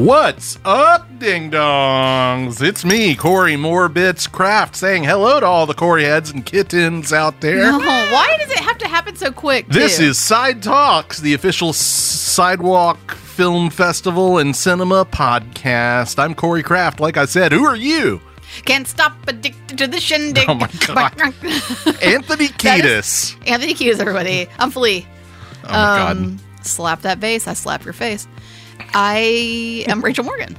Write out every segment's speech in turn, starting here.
What's up, ding dongs? It's me, Corey Morbits Craft, saying hello to all the Corey heads and kittens out there. No, why does it have to happen so quick? This is Side Talks, the official Sidewalk Film Festival and Cinema podcast. I'm Corey Craft. Like I said, who are you? Can't Stop Addicted to the Shindig. Oh my God. Anthony Kiedis. Anthony Hughes, everybody. I'm Flea. Oh my God. Um, slap that bass, I slap your face. I am Rachel Morgan.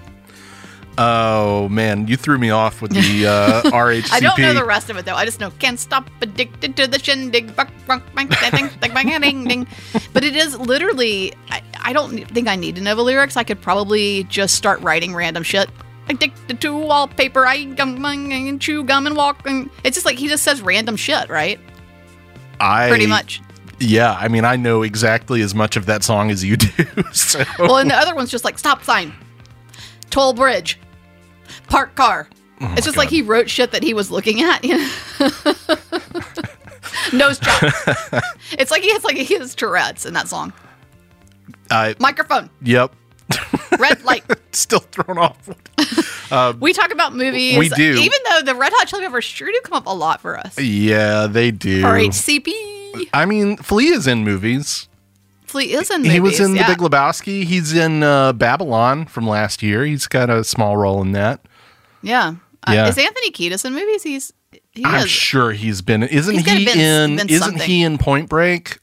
Oh man, you threw me off with the uh, RHCP. I don't know the rest of it though. I just know can't stop addicted to the shindig. Buck, buck, bang, bang, bang, bang, bang, ding, ding. But it is literally. I, I don't think I need to know the lyrics. I could probably just start writing random shit. Addicted to wallpaper. I gum and chew gum and walk. And it's just like he just says random shit, right? I, Pretty much. Yeah, I mean, I know exactly as much of that song as you do. So Well, and the other one's just like stop sign, toll bridge, park car. Oh it's just like Oh he wrote shit that he was looking at. you know? Nose job. it's like he has like he has Tourette's in that song. I, Microphone, yep, red light. still thrown off. Uh, we talk about movies. We do. even though the Red Hot Chili Peppers sure do come up a lot for us. Yeah, they do. Or HCP. I mean, Flea is in movies. Flea is in movies. he was in yeah. The Big Lebowski. He's in uh, Babylon from last year. He's got a small role in that. Yeah. Uh, is Anthony Kiedis in movies? He's he I'm is. sure he's been. Isn't He's he been- in? been isn't something. he in Point Break?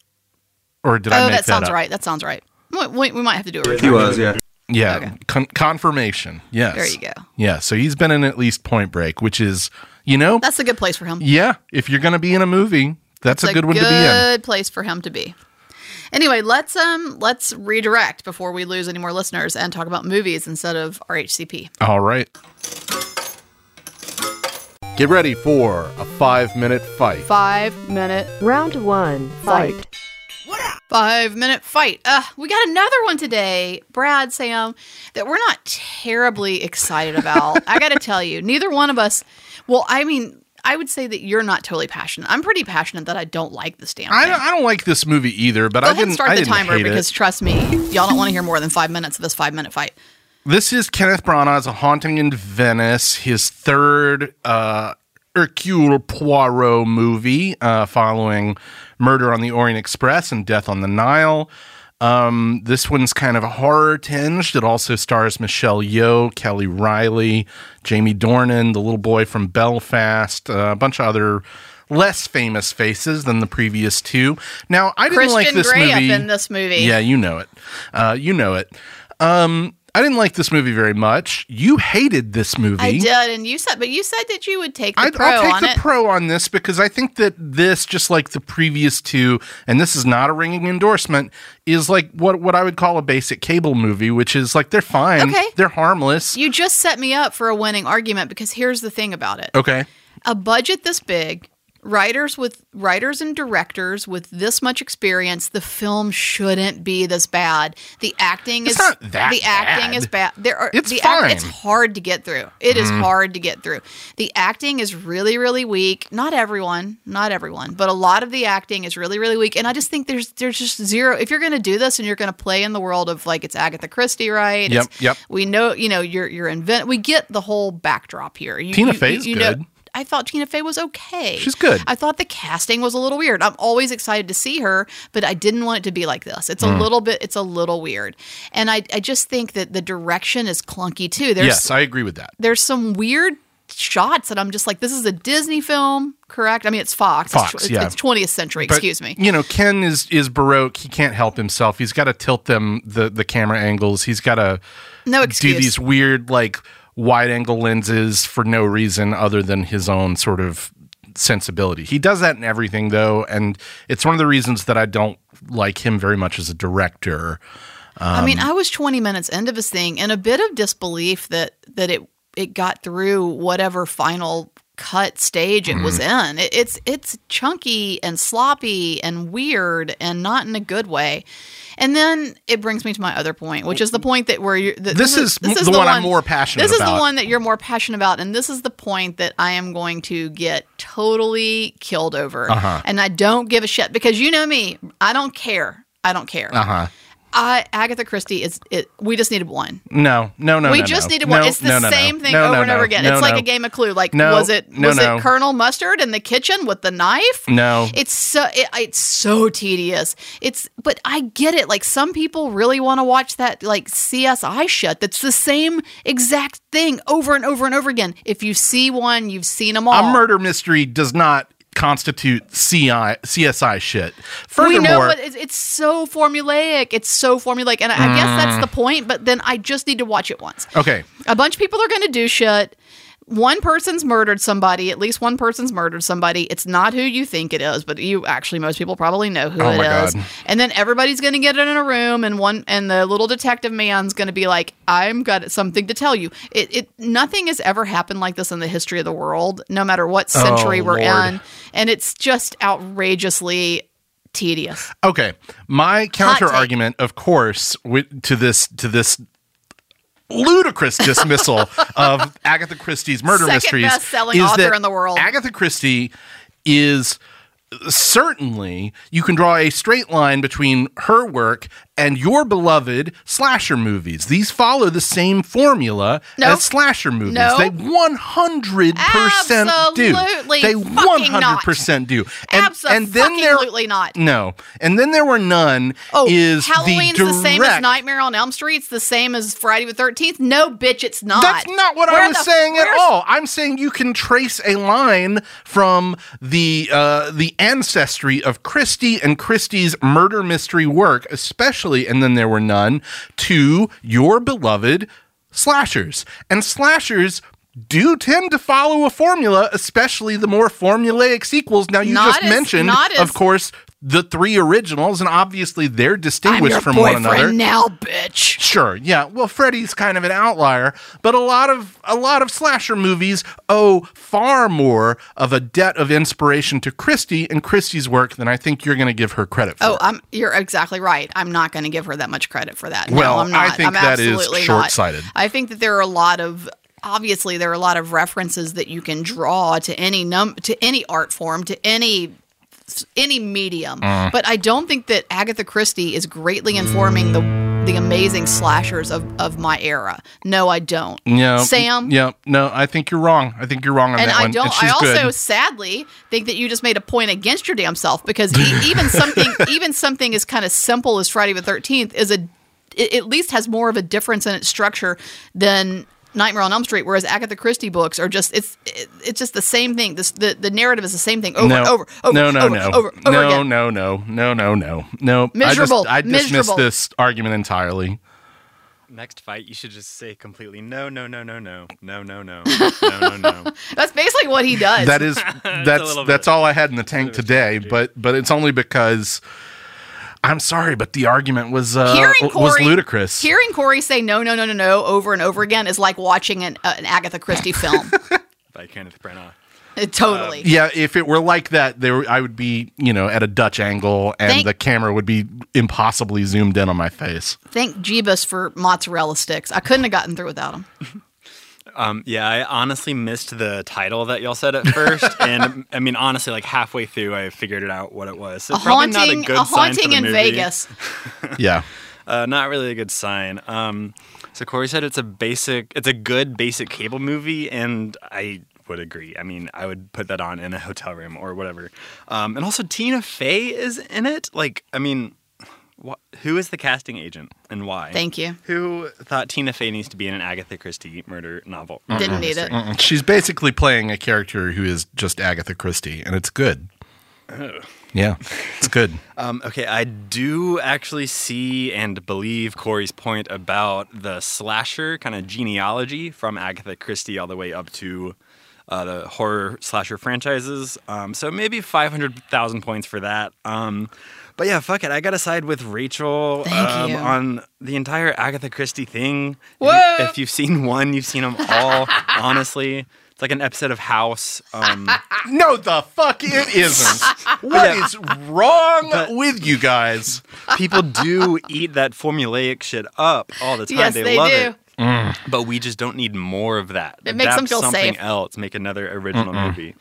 Or did I Oh, make that sounds up? right. That sounds right. We, we, we might have to do a He was, yeah. Yeah, Okay. con- confirmation. Yes, There you go. Yeah, so he's been in at least Point Break, which is, you know, That's a good place for him. yeah. If you're going to be in a movie, that's It's a good one to be in. Good place for him to be. Anyway, let's um let's redirect before we lose any more listeners and talk about movies instead of RHCP. All right. Get ready for a five minute fight. Five minute Round one, fight. five minute fight. Uh, we got another one today, Brad, Sam, that we're not terribly excited about. I got to tell you, neither one of us. Well, I mean, I would say that you're not totally passionate. I'm pretty passionate that I don't like this damn I don't, I don't like this movie either, but Go I ahead didn't. start the didn't timer because it. trust me, y'all don't want to hear more than five minutes of this five minute fight. This is Kenneth Branagh's A Haunting in Venice, his third uh, Hercule Poirot movie uh, following Murder on the Orient Express and Death on the Nile. Um, this one's kind of a horror tinged. It also stars Michelle Yeoh, Kelly Reilly, Jamie Dornan, the little boy from Belfast, uh, a bunch of other less famous faces than the previous two. Now, I didn't Christian like this Grey movie. up in this movie. Yeah, you know it. Uh, you know it. Um, I didn't like this movie very much. You hated this movie. I did, and you said, but you said that you would take the I'd- pro I'll take on the it. pro on this because I think that this, just like the previous two, and this is not a ringing endorsement, is like what what I would call a basic cable movie, which is like they're fine, Okay. they're harmless. you just set me up for a winning argument because here's the thing about it: okay, a budget this big, writers with writers and directors with this much experience, the film shouldn't be this bad. The acting It's is not that the acting bad. is bad. There are It's the fine. Mm-hmm. it's hard to get through. It is hard to get through. The acting is really really weak. Not everyone, not everyone, but a lot of the acting is really really weak. And I just think there's there's just zero. If you're going to do this and you're going to play in the world of like it's Agatha Christie, right? Yep, It's- yep. We know you know you're you're invent. We get the whole backdrop here. You, Tina you- Fey's you know- good. I thought Tina Fey was okay. She's good. I thought the casting was a little weird. I'm always excited to see her, but I didn't want it to be like this. It's a Hmm. little bit. It's a little weird, and I I just think that the direction is clunky too. There's yes, I agree with that. there's some weird shots that I'm just like, this is a Disney film, correct? I mean, it's Fox. Fox, it's, yeah. it's 20th century. But, excuse me. You know, Ken is is baroque. He can't help himself. He's got to tilt them the the camera angles. He's got to No excuse. do these weird like wide angle lenses for no reason other than his own sort of sensibility. He does that in everything though, and it's one of the reasons that I don't like him very much as a director. I Um, mean, I was 20 minutes into this thing and a bit of disbelief that that it it got through whatever final cut stage it Mm-hmm. was in. It, it's it's chunky and sloppy and weird and not in a good way. And then it brings me to my other point, which is the point that where you're. That This is the one I'm more passionate This is about. the one that you're more passionate about, and this is the point that I am going to get totally killed over. Uh-huh. And I don't give a shit because you know me. I don't care. I don't care. Uh huh. I Agatha Christie is it. We just needed one. No, no, no. we no, just no. needed one. No, it's the same thing over and over again. It's like a game of Clue. Like, was it was it Colonel Mustard in the kitchen with the knife? No. It's so it, it's so tedious. It's but I get it. Like some people really want to watch that like CSI shit. That's the same exact thing over and over and over again. If you see one, you've seen them all. A murder mystery does not constitute CI, CSI shit. we Furthermore, know, but it's, it's so formulaic. It's so formulaic, and I, I guess that's the Mm. point. But then I just need to watch it once. okay, a bunch of people are going to do shit. One person's murdered somebody. At least one person's murdered somebody. It's not who you think it is, but you actually most people probably know who Oh it my is. God. And then everybody's going to get in a room, and one and the little detective man's going to be like, "I'm got something to tell you." It, it nothing has ever happened like this in the history of the world, no matter what oh, century Oh, we're Lord. in, and it's just outrageously tedious. okay. My counter argument, of course, with, to this to this ludicrous dismissal of Agatha Christie's murder Second mysteries best-selling author in the world. Agatha Christie is certainly you can draw a straight line between her work and your beloved slasher movies. These follow the same formula No. as slasher movies. They 100% do. Absolutely They fucking 100% do. And, and then there Absolutely not. No. And then there were none Oh, is Halloween's the the, direct same as Nightmare on Elm Street. It's the same as Friday the Thirteenth. No, bitch, it's not. That's not what Where I was the- saying at all. I'm saying you can trace a line from the uh, the ancestry of Christie and Christie's murder mystery work, especially, and then there were none, to your beloved slashers. And slashers do tend to follow a formula, especially the more formulaic sequels. Now you Not just as- mentioned, as- of course, the three originals, and obviously they're distinguished from one another. now, bitch. Sure, yeah. Well, Freddy's kind of an outlier, but a lot of a lot of slasher movies owe far more of a debt of inspiration to Christie and Christie's work than I think you're going to give her credit for. Oh, I'm. You're exactly right. I'm not going to give her that much credit for that. Well, no, I'm not. I think I'm that is absolutely not. short-sighted. I think that there are a lot of. Obviously, there are a lot of references that you can draw to any num to any art form to any any medium. Mm. But I don't think that Agatha Christie is greatly informing the the amazing slashers of, of my era. No, I don't. yeah, Sam. Yeah, no, I think you're wrong. I think you're wrong on And that I one. don't. And she's I also good. sadly think that you just made a point against your damn self because e- even something, even something as kind of simple as Friday the Thirteenth is a, it at least has more of a difference in its structure than Nightmare on Elm Street. Whereas Agatha Christie books are just it's it, it's just the same thing. This the the narrative is the same thing over no, and over, over, no, no, over, no, over, over no, again. no, no, no, no, no, no. Miserable, I, just, I dismiss miserable. this argument entirely. Next fight, you should just say completely no, no, no, no, no, no, no, no, no, no, no. That's basically what he does. that is that's that's all I had in the tank bit of a today. But but it's only because I'm sorry, but the argument was uh, hearing was ludicrous. Hearing Corey say no, no, no, no, no over and over again is like watching an, uh, an Agatha Christie film. By Kenneth Branagh. It totally. yeah, if it were like that, there I would be you know at a Dutch angle, and Thank- the camera would be impossibly zoomed in on my face. Thank Jeebus for mozzarella sticks. I couldn't have gotten through without them. Um, yeah, I honestly missed the title that y'all said at first, and I mean, honestly, like halfway through, I figured it out what it was. So A probably haunting, not a good a sign for haunting the in movie. Vegas. Yeah, Uh, not really a good sign. Um, so Corey said it's a basic, it's a good basic cable movie, and I would agree. I mean, I would put that on in a hotel room or whatever. Um, and also Tina Fey is in it. Like, I mean, wh- who is the casting agent and why? Thank you. Who thought Tina Fey needs to be in an Agatha Christie murder novel? Didn't need it. Mm-mm. she's basically playing a character who is just Agatha Christie, and it's good. Yeah, it's good. Um, okay, I do actually see and believe Corey's point about the slasher kind of genealogy from Agatha Christie all the way up to uh, the horror slasher franchises. Um, so maybe 500,000 points for that. Um, but yeah, fuck it. I got to side with Rachel um, on the entire Agatha Christie thing. If, Whoa! you, if you've seen one, you've seen them all, honestly. It's like an episode of House. Um, No, the fuck it isn't. What is wrong But- with you guys? people do eat that formulaic shit up all the time. Yes, they, they love do. it. But we just don't need more of that. It makes them Adapt feel something safe. else. Make another original movie.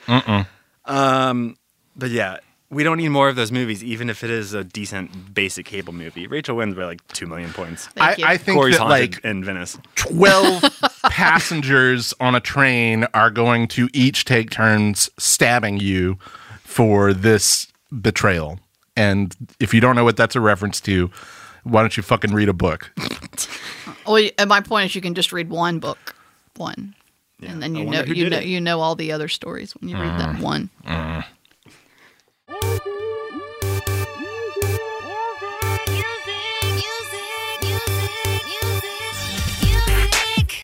Um, but yeah, we don't need more of those movies, even if it is a decent basic cable movie. Rachel wins by like two million points. I, Thank you. I think Corey's that haunted like in Venice. 12 passengers on a train are going to each take turns stabbing you for this betrayal. And if you don't know what that's a reference to, why don't you fucking read a book? Well, and my point is, you can just read one book, one, and then you know you know it. you know all the other stories when you read that mm. one. Mm.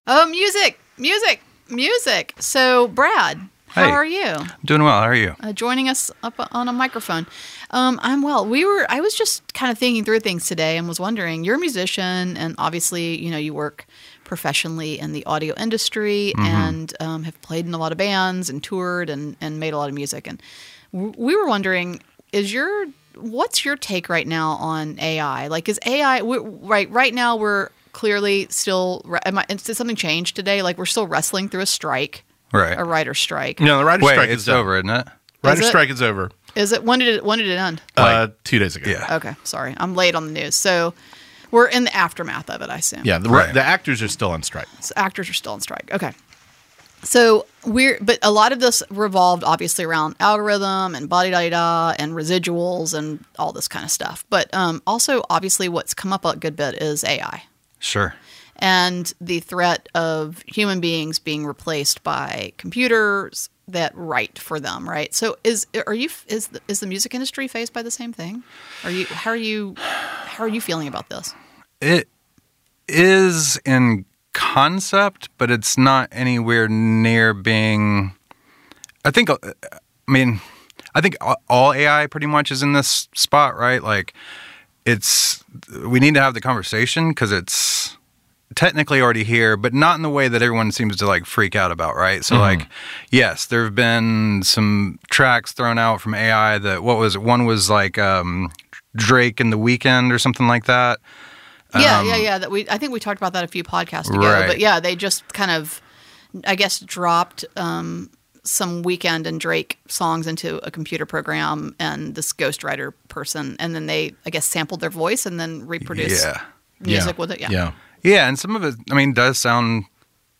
Oh, music, music, music. So, Brad, how Hey. are you? Doing well. How are you? uh, joining us up on a microphone. Um, I'm well. We were. I was just kind of thinking through things today and was wondering. You're a musician, and obviously, you know, you work professionally in the audio industry and um, have played in a lot of bands and toured and and made a lot of music. And w- we were wondering, is your what's your take right now on AI? Like, is AI right? Right now, we're clearly still. Am I, did something change today? Like, we're still wrestling through a strike, Right. a writer strike. No, the writer's Wait, strike is done. over, isn't it? Writer's Is it? strike is over. Is it when did it when did it end? uh, two days ago. Yeah. Okay, sorry, I'm late on the news. So we're in the aftermath of it, I assume. Yeah, the, Right. the actors are still on strike. So actors are still on strike. Okay. So we're, but a lot of this revolved obviously around algorithm and body da da and residuals and all this kind of stuff. But um, also, obviously, what's come up a good bit is AI Sure. and the threat of human beings being replaced by computers that write for them. Right. So is are you is the, is the music industry faced by the same thing? Are you how are you how are you feeling about this? It is in concept, but it's not anywhere near being. I think. uh, I mean, I think all AI pretty much is in this spot, right? Like, it's we need to have the conversation because it's technically already here, but not in the way that everyone seems to like freak out about, right? So, like, yes, there have been some tracks thrown out from AI that what was it? One was like um, Drake and the Weeknd or something like that. Yeah, yeah, yeah. That we I think we talked about that a few podcasts ago. Right. But yeah, they just kind of I guess dropped um, some Weeknd and Drake songs into a computer program and this ghostwriter person and then they I guess sampled their voice and then reproduced Yeah. music yeah. with it. Yeah. Yeah. Yeah, and some of it, I mean, does sound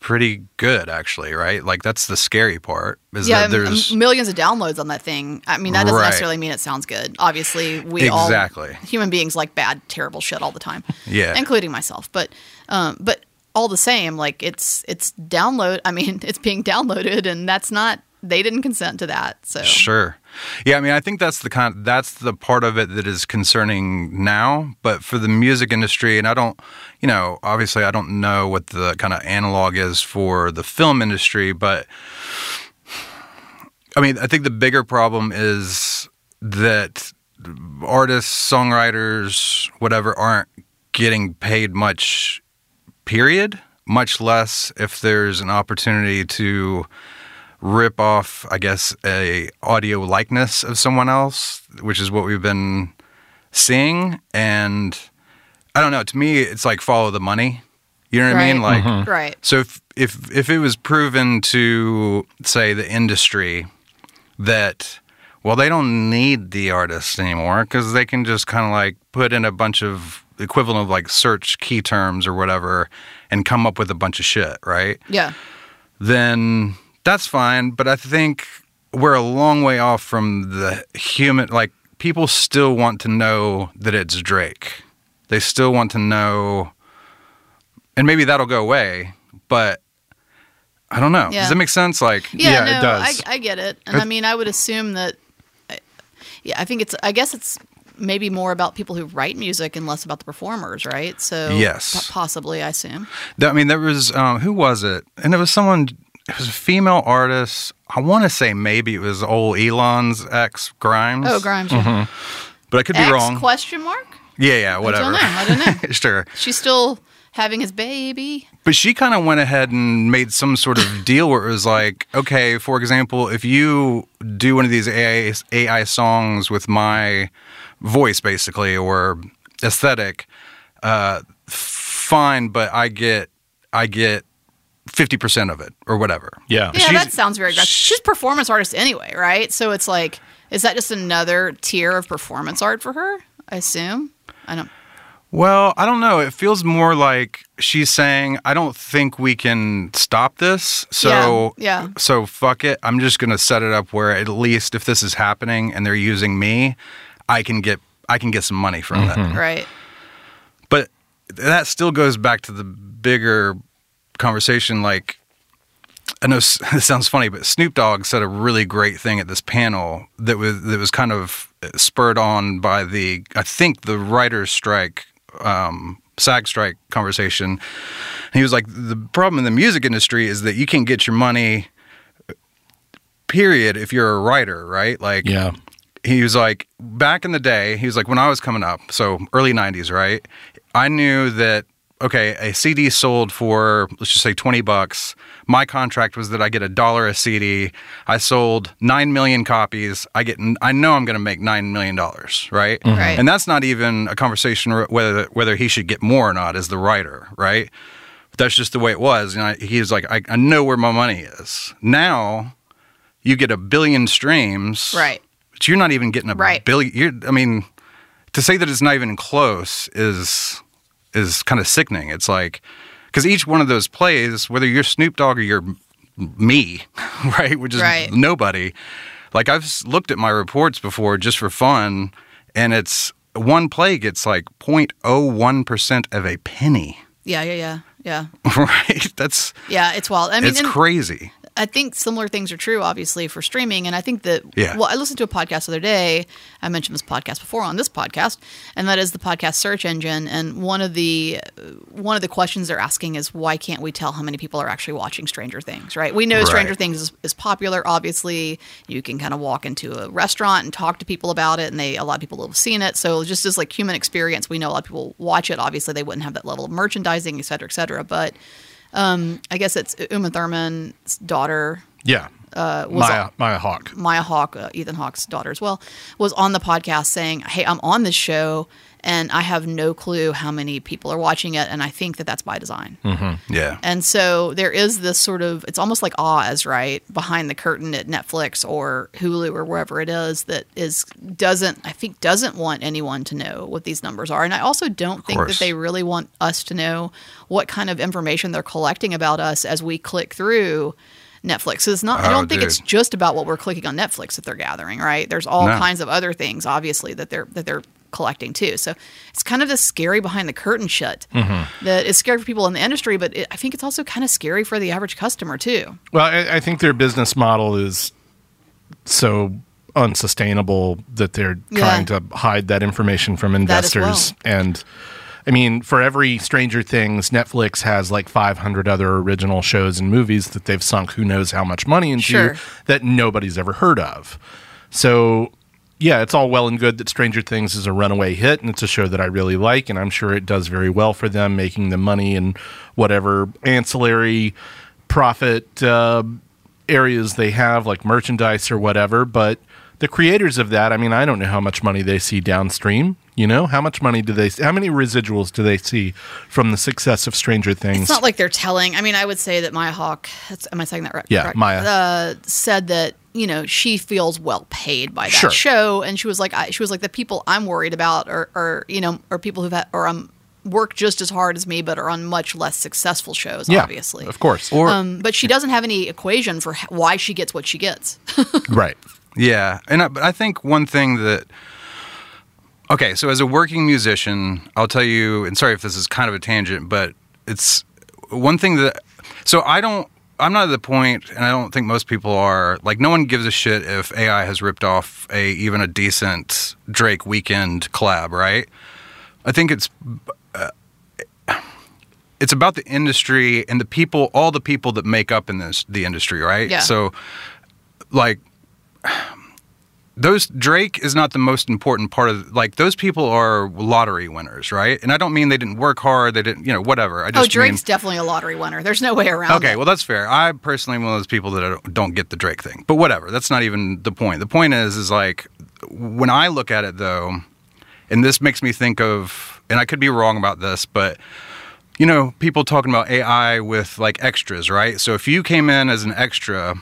pretty good actually, right? Like that's the scary part is Yeah, that there's m- millions of downloads on that thing. I mean, that doesn't Right. necessarily mean it sounds good. Obviously, we Exactly. all human beings like bad, terrible shit all the time. Yeah. including myself. But, um, but all the same, like it's it's download. I mean, it's being downloaded, and that's not. They didn't consent to that. So Sure. Yeah, I mean, I think that's the kind that's the part of it that is concerning now, but for the music industry and I don't, you know, obviously I don't know what the kind of analog is for the film industry, but I mean, I think the bigger problem is that artists, songwriters, whatever aren't getting paid much period, much less if there's an opportunity to rip off, I guess, a audio likeness of someone else, which is what we've been seeing. And I don't know. To me, it's like follow the money. You know what I mean? Right. Like, mm-hmm. right. so if if if it was proven to say the industry that well they don't need the artist anymore because they can just kind of like put in a bunch of equivalent of like search key terms or whatever and come up with a bunch of shit, right? Yeah. then that's fine. But I think we're a long way off from the human. Like people still want to know that it's Drake. They still want to know, and maybe that'll go away. But I don't know. Yeah. Does that make sense? Like, Yeah, Yeah, no, it does. I, I get it, and I mean, I would assume that. I- Yeah, I think it's. I guess it's maybe more about people who write music and less about the performers, right? So Yes. po- possibly, I assume. I mean, there was um, who was it? And it was someone. It was a female artist. I want to say maybe it was old Elon's ex Grimes. Oh, Grimes. yeah. but I could be wrong. question mark? yeah, yeah, whatever. know. I don't know. sure. She's still having his baby. But she kind of went ahead and made some sort of deal where it was like, okay, for example, if you do one of these AI, AI songs with my voice, basically, or aesthetic, uh, fine, but I get, I get fifty percent of it or whatever. Yeah. Yeah, She's- that sounds very aggressive. She's a performance artist anyway, right? So it's like Is that just another tier of performance art for her? I assume. I don't. Well, I don't know. It feels more like she's saying, "I don't think we can stop this." So, Yeah, yeah. So fuck it. I'm just going to set it up where at least if this is happening and they're using me, I can get I can get some money from it. Right. But that still goes back to the bigger conversation. Like, I know this sounds funny, but Snoop Dogg said a really great thing at this panel that was that was kind of spurred on by the I think the writers' strike, um, SAG strike conversation. And he was like, the problem in the music industry is that you can't get your money. Period. If you're a writer, right? Like, Yeah. He was like back in the day he was like when i was coming up so early 90s right? I knew that okay a cd sold for let's just say 20 bucks. My contract was that i get a dollar a cd i sold 9 million copies. I get i know i'm going to make 9 million dollars right? Mm-hmm. Right. and that's not even a conversation whether whether he should get more or not as the writer right? But that's just the way it was and I, he was like I, I know where my money is. Now you get a billion streams. Right. But you're not even getting a Right. billion. You're, I mean, to say that it's not even close is is kind of sickening. It's like because each one of those plays, whether you're Snoop Dogg or you're me, right, which is Right. nobody. Like I've looked at my reports before just for fun, and it's one play gets like 0.01 percent of a penny. Yeah. Yeah. Yeah. Yeah. Right? That's Yeah. It's wild. I mean, it's and- crazy. I think similar things are true, obviously, for streaming. And I think that, Yeah. well, I listened to a podcast the other day. I mentioned this podcast before on this podcast, and that is the podcast search engine. And one of the uh, one of the questions they're asking is why can't we tell how many people are actually watching Stranger Things? Right? We know Right. Stranger Things is, is popular. Obviously, you can kind of walk into a restaurant and talk to people about it, and they a lot of people have seen it. So just as like human experience, we know a lot of people watch it. Obviously, they wouldn't have that level of merchandising, et cetera, et cetera. But um, I guess it's Uma Thurman's daughter Yeah. was Maya, Maya Hawke. Maya Hawke, uh, Ethan Hawke's daughter as well, was on the podcast saying, "Hey, I'm on this show, and I have no clue how many people are watching it, and I think that that's by design." Yeah. And so there is this sort of it's almost like Oz, right, behind the curtain at Netflix or Hulu or wherever it is that is doesn't I think doesn't want anyone to know what these numbers are. And I also don't think that they really want us to know what kind of information they're collecting about us as we click through Netflix. It's not I Oh, don't think it's just about what we're clicking on Netflix that they're gathering, right? There's all No. kinds of other things obviously that they're that they're collecting too. So it's kind of this scary behind the curtain shit Mm-hmm. that is scary for people in the industry, but it, I think it's also kind of scary for the average customer too. Well, I, I think their business model is so unsustainable that they're Yeah. trying to hide that information from as well. investors. And I mean, for every Stranger Things, Netflix has like 500 other original shows and movies that they've sunk who knows how much money into Sure. that nobody's ever heard of. So, yeah, it's all well and good that Stranger Things is a runaway hit and it's a show that I really like. And I'm sure it does very well for them, making the money and whatever ancillary profit uh, areas they have, like merchandise or whatever. But the creators of that, I mean, I don't know how much money they see downstream. You know, how much money do they? How many residuals do they see from the success of Stranger Things? It's not like they're telling. I mean, I would say that Maya Hawke, am I saying that right? Yeah, correct? Maya. Uh, said that you know she feels well paid by that Sure. show, and she was like, I, she was like, the people I'm worried about are, are you know, are people who've had or um work just as hard as me, but are on much less successful shows. yeah, obviously, of course, Or Um, but she doesn't have any equation for why she gets what she gets. right. Yeah, and I, but I think one thing that okay, so as a working musician, I'll tell you, and sorry if this is kind of a tangent, but it's one thing that so I don't. I'm not at the point, and I don't think most people are. Like, no one gives a shit if AI has ripped off a even a decent Drake Weeknd collab, right? I think it's uh, it's about the industry and the people, all the people that make up in this the industry, right? Yeah. So, like, those Drake is not the most important part of like those people are lottery winners, right? And I don't mean they didn't work hard, they didn't, you know, whatever. I just oh, just Drake's mean, definitely a lottery winner. There's no way around Okay, it. well that's fair. I personally am one of those people that don't get the Drake thing, but whatever. That's not even the point. The point is, is like when I look at it though, and this makes me think of, and I could be wrong about this, but you know, people talking about AI with like extras, right? So if you came in as an extra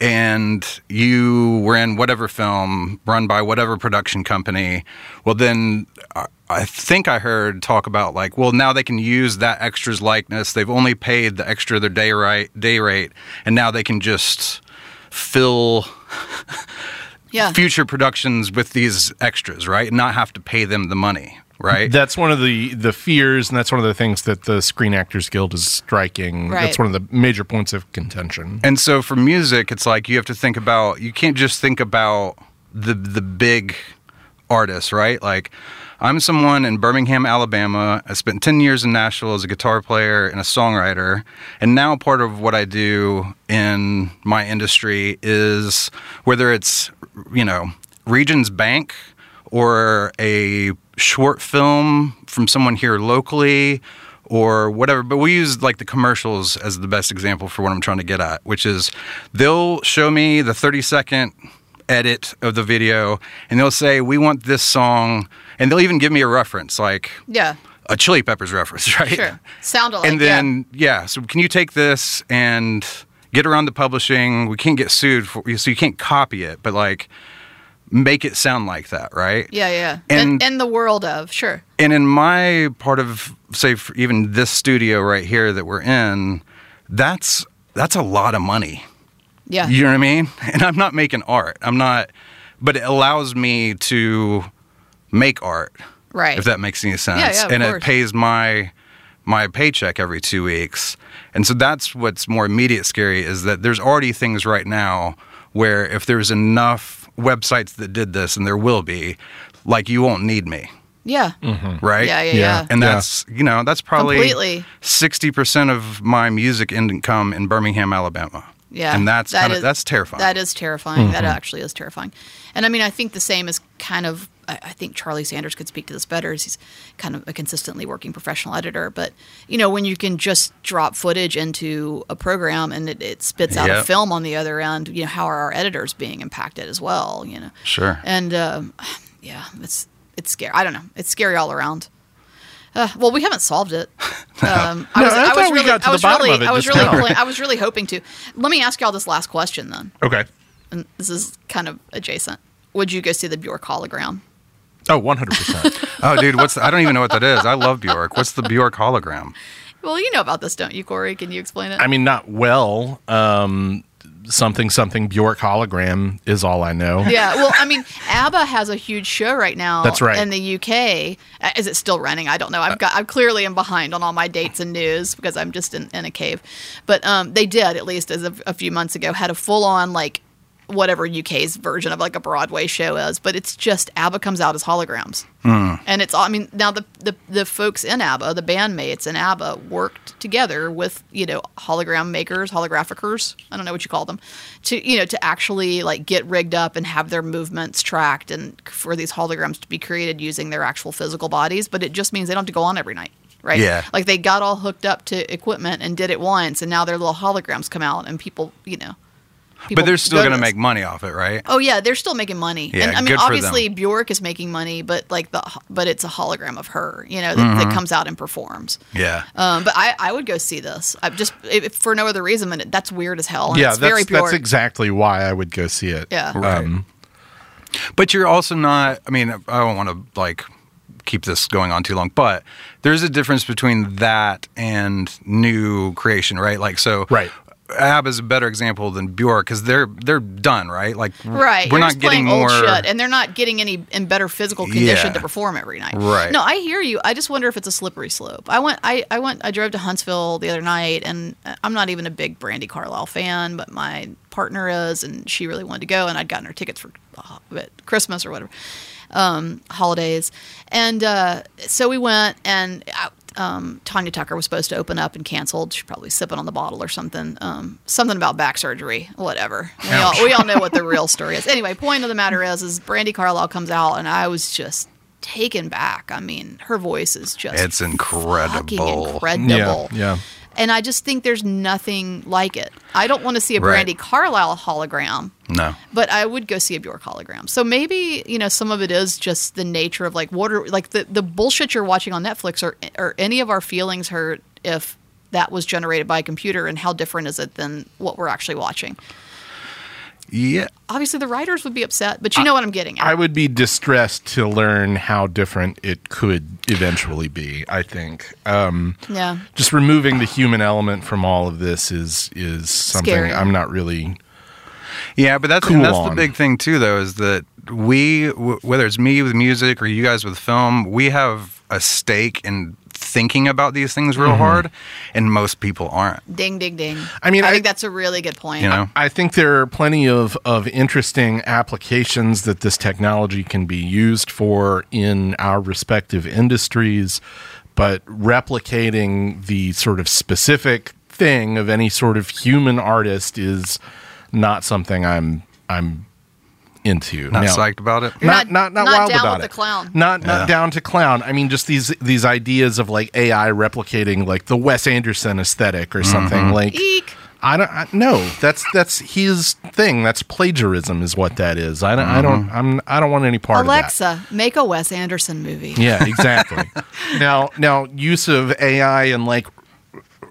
and you were in whatever film run by whatever production company, well, then I- I think I heard talk about like, well, now they can use that extra's likeness. They've only paid the extra their day rate, day rate, and now they can just fill Yeah. future productions with these extras, right? And not have to pay them the money, right? That's one of the the fears, and that's one of the things that the Screen Actors Guild is striking. Right. That's one of the major points of contention. And so for music, it's like you have to think about you can't just think about the the big artists, right? Like I'm someone in Birmingham, Alabama. I spent 10 years in Nashville as a guitar player and a songwriter. And now part of what I do in my industry is whether it's, you know, Regions Bank or a short film from someone here locally or whatever. But we use like the commercials as the best example for what I'm trying to get at, which is they'll show me the 30 second edit of the video and they'll say, We want this song. And they'll even give me a reference, like Yeah. a Chili Peppers reference, right? Sure. Sound alike. and then yeah. so can you take this and get around the publishing we can't get sued for so you can't copy it but like make it sound like that right yeah. Yeah. Yeah. In, And- in the world of sure. and in my part of say for even this studio right here that we're in that's that's a lot of money Yeah. you know what i mean and i'm not making art i'm not but it allows me to make art right. if that makes any sense. Yeah, yeah, and course. it pays my my paycheck every two weeks. And so that's what's more immediate scary is that there's already things right now where if there's enough websites that did this, and there will be, like you won't need me, yeah. right? Yeah. Yeah. Yeah. Yeah. And Yeah. that's you know that's probably Completely. sixty percent of my music income in Birmingham, Alabama. Yeah, and that's that kind of is- that's terrifying. That is terrifying. Mm-hmm. That actually is terrifying. And I mean, I think the same is kind of. I I think Charlie Sanders could speak to this better. as He's kind of a consistently working professional editor. But you know, when you can just drop footage into a program and it, it spits out a film on the other end, you know, how are our editors being impacted as well? You know, Sure. And um, yeah, it's it's scary. I don't know. It's scary all around. Uh, well, we haven't solved it. Um, I No, was, I I was we really, got to I the was bottom really, of it I was really. I was really hoping to. Let me ask y'all this last question then Okay. and this is kind of adjacent. Would you go see the Bjork hologram? Oh, 100%. oh, dude, what's the, I don't even know what that is. I love Bjork. What's the Bjork hologram? Well, you know about this, don't you, Corey? Can you explain it? I mean, not well. Um, something, something Bjork hologram is all I know. yeah, well, I mean, ABBA has a huge show right now. That's right. In the UK, Uh, is it still running? I don't know. I've got. I clearly am behind on all my dates and news because I'm just in, in a cave. But um, they did at least as of a few months ago had a full on like whatever UK's version of like a Broadway show is. But it's just ABBA comes out as holograms, hmm. and it's. all I mean, now the, the the folks in ABBA, the bandmates in ABBA, worked together with you know hologram makers, holographickers. I don't know what you call them, to you know to actually like get rigged up and have their movements tracked, and for these holograms to be created using their actual physical bodies. But it just means they don't have to go on every night. Right. Yeah. Like they got all hooked up to equipment and did it once, and now their little holograms come out, and people, you know. People But they're still going to make money off it, right? Oh yeah, they're still making money. Yeah, and I mean, good obviously them. Bjork is making money, but like the but it's a hologram of her, you know, that, that comes out and performs. Yeah. Um, but I, I would go see this. I just if, for no other reason than that's weird as hell. Yeah, it's very that's, Bjork. that's exactly why I would go see it. Yeah. Um, But you're also not. I mean, I don't want to like keep this going on too long, but there's a difference between that and new creation, right? Like, so Right. ABBA is a better example than Bjork because they're they're done, right? Like, Right, we're not just playing getting more. old shit, and they're not getting any in better physical condition Yeah. to perform every night. Right. No, I hear you. I just wonder if it's a slippery slope. I went, I, I went, I drove to Huntsville the other night, and I'm not even a big Brandi Carlile fan, but my partner is, and she really wanted to go, and I'd gotten her tickets for uh, Christmas or whatever, um, holidays, and uh, so we went, and. I, um, Tanya Tucker was supposed to open up and canceled. She's probably sipping on the bottle or something. Um, something about back surgery, whatever. We all, we all know what the real story is. Anyway, point of the matter is, is Brandi Carlile comes out, and I was just taken back. I mean, her voice is just It's incredible. incredible. Yeah, yeah. And I just think there's nothing like it. I don't want to see a Right. Brandi Carlile hologram, No. but I would go see a Bjork hologram. So maybe you know some of it is just the nature of like what are like the the bullshit you're watching on Netflix or or any of our feelings hurt if that was generated by a computer and how different is it than what we're actually watching? Yeah. Obviously, the writers would be upset, but you know what I'm getting at. I would be distressed to learn how different it could eventually be. I think. Um, yeah. just removing the human element from all of this is is something Scary. I'm not really. Yeah, but that's Cool that's on. the big thing too, though, is that we, w- whether it's me with music or you guys with film, we have a stake in thinking about these things real mm-hmm. hard, and most people aren't. Ding, ding, ding. I mean, I, I- think that's a really good point. You know, I think there are plenty of, of interesting applications that this technology can be used for in our respective industries, but replicating the sort of specific thing of any sort of human artist is not something I'm I'm into. not Now- psyched about it. Not not not- not, not wild down about with it. the clown. Not not down to clown. I mean, just these these ideas of like AI replicating like the Wes Anderson aesthetic or something mm-hmm. like. Eek. I don't I, no. That's that's his thing. That's plagiarism, is what that is. I don't. I don't. Mm-hmm. I'm. I don't want any part of that. Alexa, make a Wes Anderson movie. Yeah, exactly. now, now use of AI and like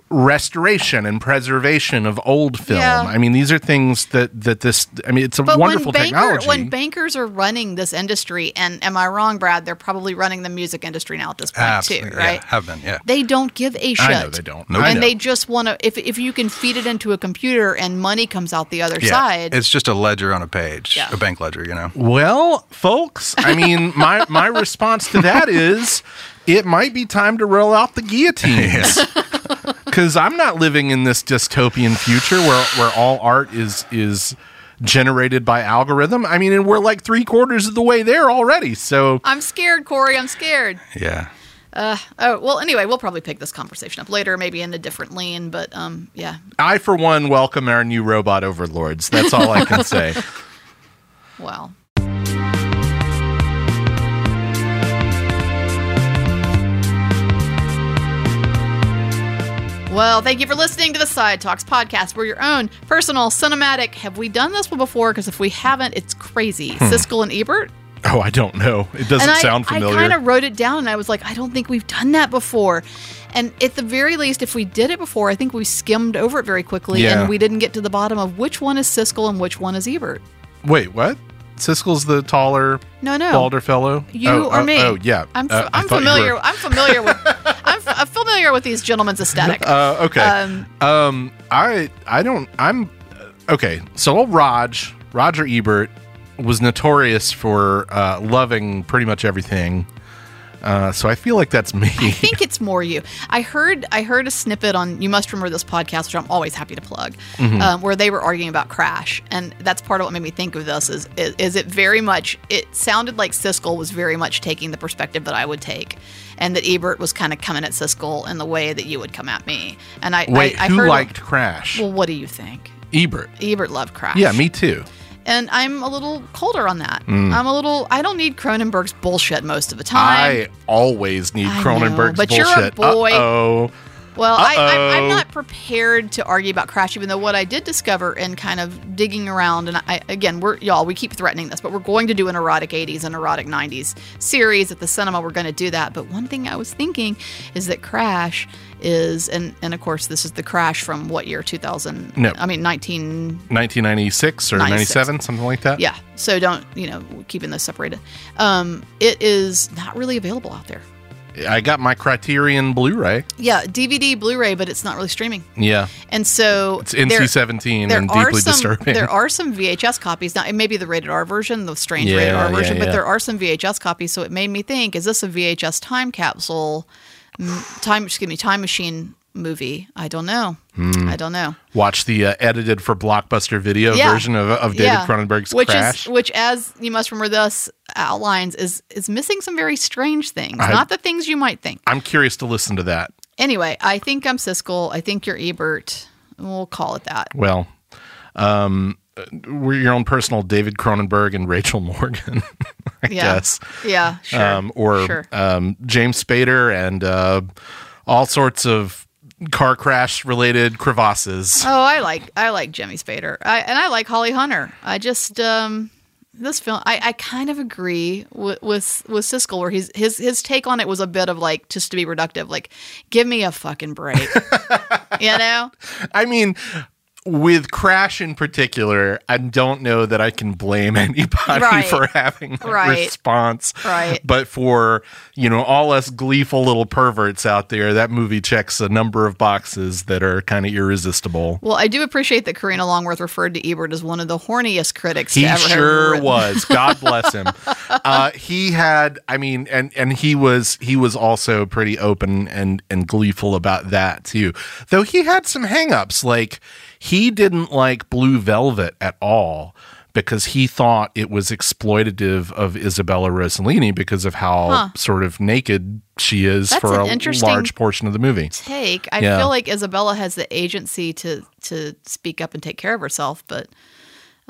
restoration and preservation of old film. Yeah. I mean, these are things that that this. I mean, it's a But wonderful when, banker, technology. when bankers are running this industry, and am I wrong, Brad? They're probably running the music industry now at this point Absolutely, too, yeah, right? have been, yeah. They don't give a shit. I know they don't. Nope. I and know. they just want to. If if you can feed it into a computer and money comes out the other Yeah, side, it's just a ledger on a page, Yeah. a bank ledger, you know. Well, folks, I mean, my my response to that is, it might be time to roll out the guillotines. Because I'm not living in this dystopian future where where all art is is generated by algorithm. I mean, and we're like three quarters of the way there already. So I'm scared, Corey. I'm scared. Yeah. Uh, Oh well. Anyway, we'll probably pick this conversation up later, maybe in a different lane. But um, yeah. I, for one, welcome our new robot overlords. That's all I can say. Well. Well, thank you for listening to the Side Talks podcast. We're your own personal cinematic. Have we done this one before? Because if we haven't, it's crazy. Hmm. Siskel and Ebert. Oh, I don't know. It doesn't I, sound familiar. I kind of wrote it down and I was like, I don't think we've done that before. And at the very least, if we did it before, I think we skimmed over it very quickly Yeah. and we didn't get to the bottom of which one is Siskel and which one is Ebert. Wait, what? Siskel's the taller, No, no. balder fellow. You oh, or oh, me? Oh, yeah. I'm, Uh, I I'm thought you were- familiar. I'm familiar with. I'm, f- I'm familiar with these gentlemen's aesthetic. Uh, okay. Um, Um, I I don't. I'm uh, okay. So old Raj Roger Ebert was notorious for uh, loving pretty much everything. Uh, so I feel like that's me. I think it's more you. I heard I heard a snippet on You Must Remember This podcast, which I'm always happy to plug, Mm-hmm. um, where they were arguing about Crash, and that's part of what made me think of this. Is, is is it very much? It sounded like Siskel was very much taking the perspective that I would take, and that Ebert was kind of coming at Siskel in the way that you would come at me. And I Wait, I, I who liked Crash? Well, what do you think? Ebert. Ebert loved Crash. Yeah, me too. And I'm a little colder on that. Mm. I'm a little. I don't need Cronenberg's bullshit most of the time. I always need I know, Cronenberg's but you're a bullshit. boy. Oh, Well, I, I'm, I'm not prepared to argue about Crash, even though what I did discover in kind of digging around, and I, again, we're y'all, we keep threatening this, but we're going to do an erotic 80s and erotic 90s series at the cinema. We're going to do that. But one thing I was thinking is that Crash is, and and of course, this is the Crash from what year? 2000? No. I mean 19. 1996 or 96. 97, something like that. Yeah. So don't you know keeping this separated. Um, it is not really available out there. I got my Criterion Blu-ray. Yeah, DVD, Blu-ray, but it's not really streaming. Yeah, And so it's there- NC-17 there and deeply some, disturbing. There are some VHS copies. Now, it may be the rated R version, the strange Yeah, rated R yeah, version, but there are some VHS copies. So it made me think: Is this a VHS time capsule, time? Excuse me, time machine movie? I don't know. Hmm. I don't know. Watch the uh, edited for Blockbuster video Yeah. version of, of David Yeah. Cronenberg's which Crash. is which, as you must remember, thus outlines is is missing some very strange things. I- not the things you might think. I'm curious to listen to that. Anyway, I think I'm Siskel. I think you're Ebert. We'll call it that. Well, um, we're your own personal David Cronenberg and Rachel Morgan, I Yeah. guess. Yeah, sure. Um, or Sure. um, James Spader and uh, all sorts of car crash related crevasses. Oh, I like I like Jimmy Spader, I, and I like Holly Hunter. I just um, this film, I, I kind of agree with, with with Siskel, where he's his his take on it was a bit of like just to be reductive, like give me a fucking break, you know? I mean, with Crash in particular, I don't know that I can blame anybody Right. for having that Right. response. Right. But for, you know, all us gleeful little perverts out there, that movie checks a number of boxes that are kind of irresistible. Well, I do appreciate that Karina Longworth referred to Ebert as one of the horniest critics. He to ever have sure was. God bless him. Uh, he had, I mean, and and he was he was also pretty open and and gleeful about that too. Though he had some hangups, like he didn't like Blue Velvet at all because he thought it was exploitative of Isabella Rossellini because of how Huh. sort of naked she is That's for a large portion of the movie. Take. I Yeah. feel like Isabella has the agency to to speak up and take care of herself, but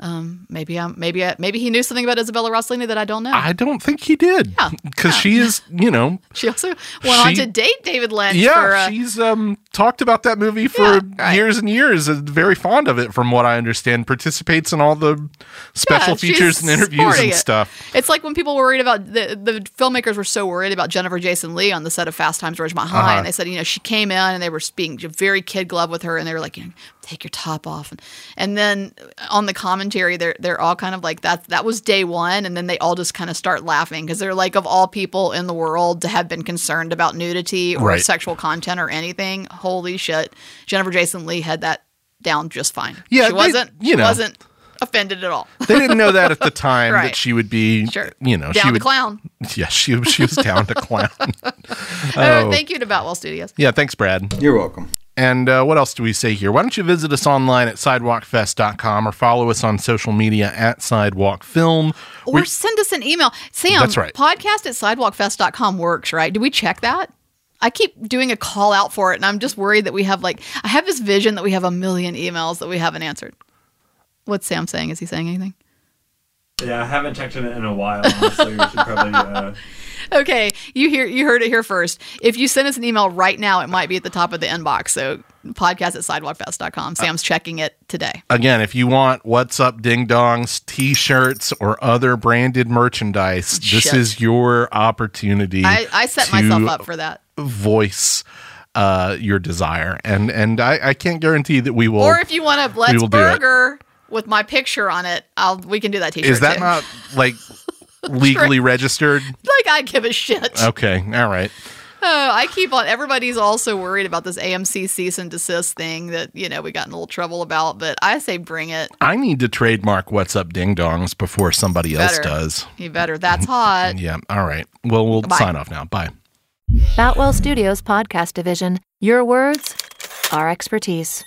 um, maybe I'm maybe I, maybe he knew something about Isabella Rossellini that I don't know. I don't think he did Yeah, because yeah. she is, you know, she also went on to date David Lynch. Yeah, for, uh, she's um talked about that movie for Yeah, right. years and years. and very fond of it, from what I understand. Participates in all the special Yeah, features and interviews and it. stuff. It's like when people were worried about the the filmmakers were so worried about Jennifer Jason Leigh on the set of Fast Times at Ridgemont High, Uh-huh. and they said, you know, she came in and they were being very kid glove with her, and they were like, you know, take your top off, and and then on the commentary, they're they're all kind of like that. That was day one, and then they all just kind of start laughing because they're like, of all people in the world to have been concerned about nudity or Right. sexual content or anything, holy shit, Jennifer Jason Leigh had that down just fine. Yeah, she wasn't. you know. wasn't offended at all. They didn't know that at the time that she would be, Sure. you know, Down she to would. clown. Yeah, she she was down to clown. Uh, Oh. thank you to Boutwell Studios. Yeah, thanks, Brad. You're welcome. And uh, what else do we say here? Why don't you visit us online at sidewalkfest.com or follow us on social media at Sidewalk Film. Or We- send us an email. Sam, That's right. podcast at sidewalkfest.com works, right? Do we check that? I keep doing a call out for it, and I'm just worried that we have like, I have this vision that we have a million emails that we haven't answered. What's Sam saying? Is he saying anything? Yeah, I haven't checked it in a while. Honestly, we should probably. Uh, Okay, you hear you heard it here first. If you send us an email right now, it might be at the top of the inbox. So podcast at sidewalkfest.com. Sam's checking it today. Again, if you want What's Up Ding Dongs t shirts or other branded merchandise, this is your opportunity. I, I set to myself up for that. Voice uh, your desire, and and I, I can't guarantee that we will. Or if you want a Let's will do it. Burger with my picture on it, I'll we can do that t-shirt. is that too. not like legally registered? like I give a shit? Okay, all right. Oh, I keep on. Everybody's also worried about this AMC cease and desist thing that you know we got in a little trouble about. But I say bring it. I need to trademark What's Up Ding Dongs before somebody else does. You better. That's hot. Yeah, all right. Well, we'll Bye. sign off now. Bye. Boutwell Studios Podcast Division. Your words, our expertise.